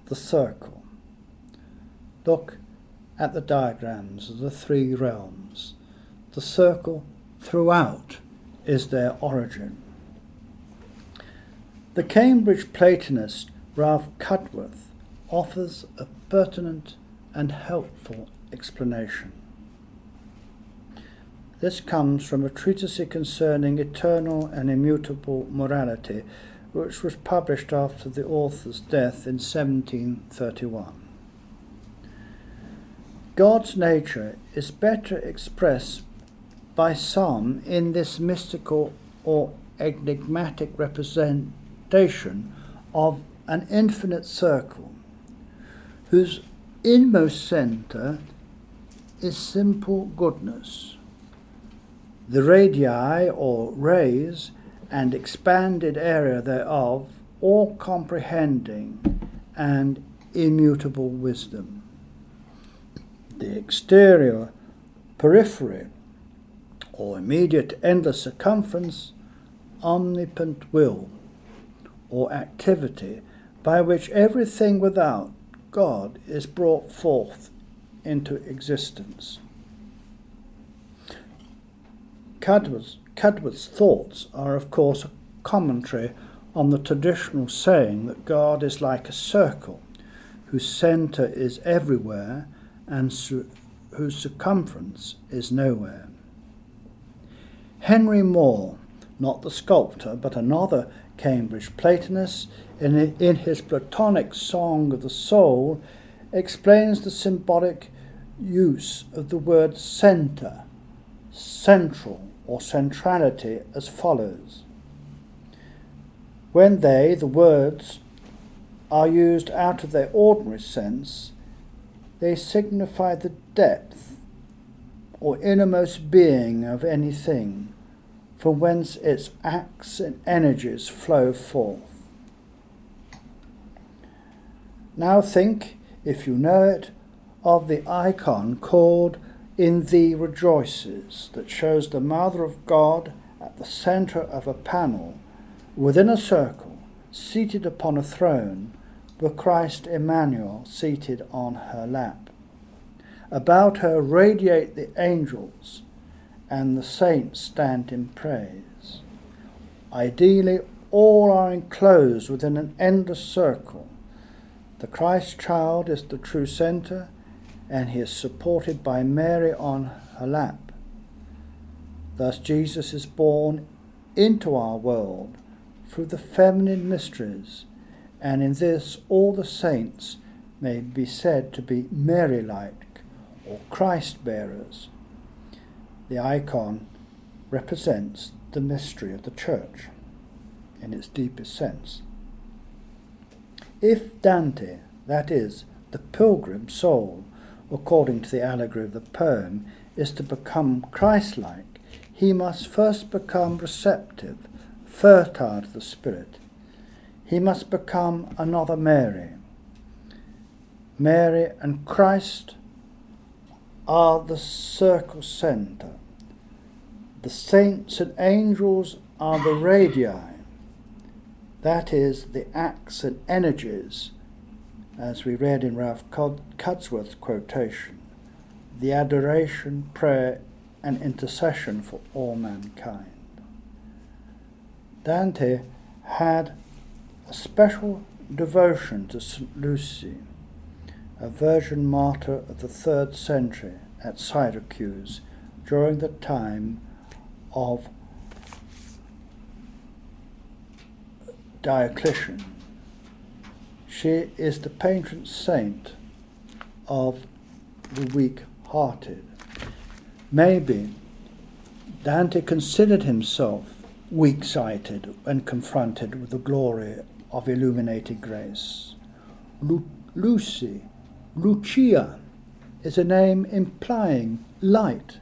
the circle. Look at the diagrams of the three realms. The circle throughout is their origin. The Cambridge Platonist Ralph Cudworth offers a pertinent and helpful explanation. This comes from a treatise concerning eternal and immutable morality, which was published after the author's death in 1731. God's nature is better expressed by some in this mystical or enigmatic representation of an infinite circle whose inmost centre is simple goodness the radii or rays and expanded area thereof, all comprehending and immutable wisdom. The exterior periphery or immediate endless circumference, omnipotent will or activity by which everything without God is brought forth into existence. Cudworth's thoughts are, of course, a commentary on the traditional saying that God is like a circle whose centre is everywhere and su- whose circumference is nowhere. Henry More, not the sculptor, but another Cambridge Platonist, in, in his Platonic Song of the Soul, explains the symbolic use of the word centre, central, or centrality as follows. When they, the words, are used out of their ordinary sense, they signify the depth or innermost being of anything, from whence its acts and energies flow forth. Now think, if you know it, of the icon called in thee rejoices, that shows the Mother of God at the centre of a panel, within a circle, seated upon a throne, with Christ Emmanuel seated on her lap. About her radiate the angels, and the saints stand in praise. Ideally, all are enclosed within an endless circle. The Christ child is the true centre and he is supported by Mary on her lap. Thus, Jesus is born into our world through the feminine mysteries, and in this all the saints may be said to be Mary like or Christ bearers. The icon represents the mystery of the Church in its deepest sense. If Dante, that is, the pilgrim soul, according to the allegory of the poem, is to become Christ like, he must first become receptive, fertile to the Spirit. He must become another Mary. Mary and Christ are the circle centre. The saints and angels are the radii, that is, the acts and energies as we read in Ralph Cudworth's quotation, the adoration, prayer, and intercession for all mankind. Dante had a special devotion to St. Lucy, a virgin martyr of the third century at Syracuse during the time of Diocletian. She is the patron saint of the weak hearted. Maybe Dante considered himself weak sighted when confronted with the glory of illuminated grace. Lu- Lucy, Lucia, is a name implying light.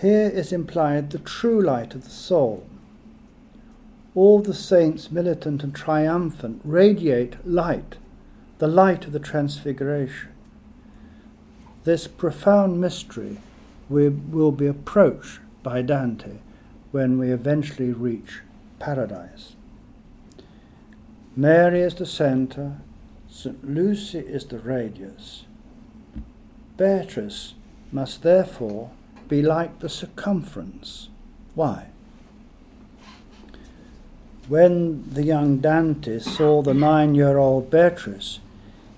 Here is implied the true light of the soul. All the saints, militant and triumphant, radiate light, the light of the Transfiguration. This profound mystery we will be approached by Dante when we eventually reach paradise. Mary is the center, St. Lucy is the radius. Beatrice must therefore be like the circumference. Why? When the young Dante saw the nine year old Beatrice,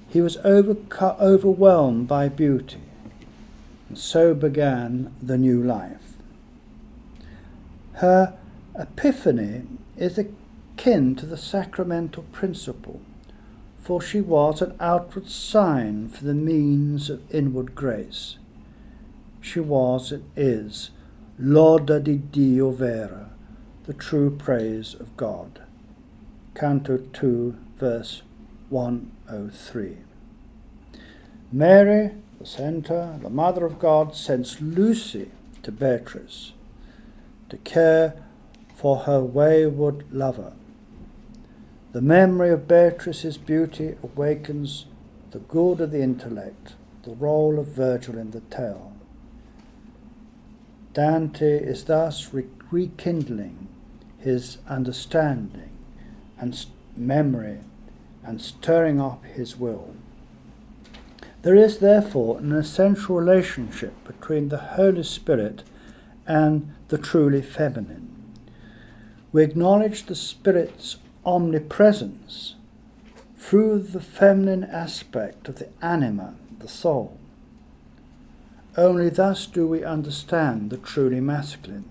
he was overco- overwhelmed by beauty. And so began the new life. Her epiphany is akin to the sacramental principle, for she was an outward sign for the means of inward grace. She was and is Loda di Dio vera, the true praise of God. Canto 2, verse 103. Mary, the centre, the Mother of God, sends Lucy to Beatrice to care for her wayward lover. The memory of Beatrice's beauty awakens the good of the intellect, the role of Virgil in the tale. Dante is thus re- rekindling his understanding and memory and stirring up his will. There is therefore an essential relationship between the Holy Spirit and the truly feminine. We acknowledge the Spirit's omnipresence through the feminine aspect of the anima, the soul. Only thus do we understand the truly masculine.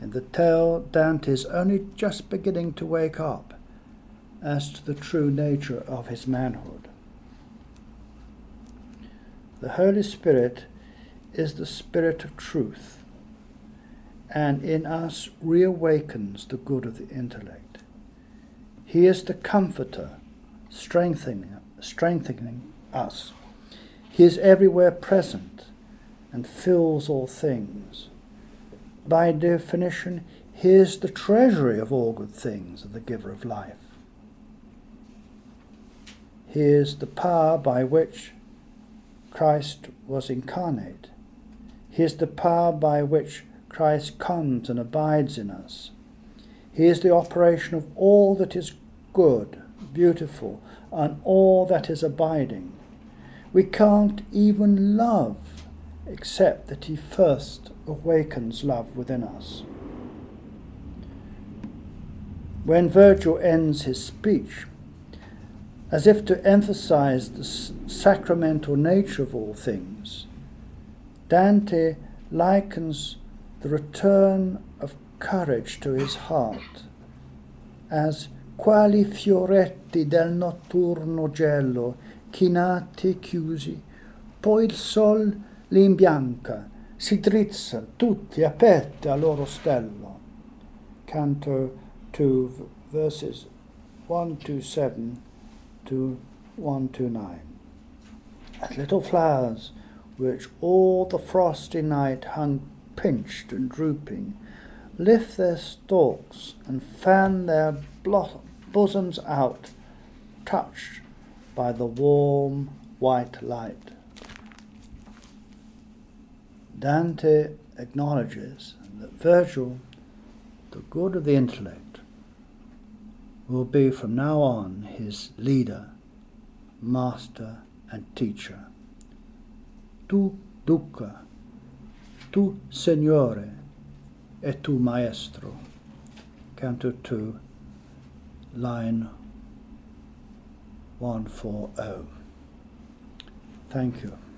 In the tale, Dante is only just beginning to wake up as to the true nature of his manhood. The Holy Spirit is the Spirit of truth, and in us reawakens the good of the intellect. He is the Comforter, strengthening, strengthening us he is everywhere present and fills all things. By definition, he is the treasury of all good things of the giver of life. He is the power by which Christ was incarnate. He is the power by which Christ comes and abides in us. He is the operation of all that is good, beautiful, and all that is abiding. We can't even love except that He first awakens love within us. When Virgil ends his speech, as if to emphasize the sacramental nature of all things, Dante likens the return of courage to his heart as quali fioretti del notturno gelo chinati chiusi. Poi il sol li imbianca, si drizza, tutti aperti al loro stello. Canto 2, verses 127 to 129. As little flowers, which all the frosty night hung pinched and drooping, lift their stalks and fan their bosoms out, touched by the warm white light. Dante acknowledges that Virgil, the good of the intellect, will be from now on his leader, master, and teacher. Tu duca, tu signore, e tu maestro. Canto 2, line 140. Thank you.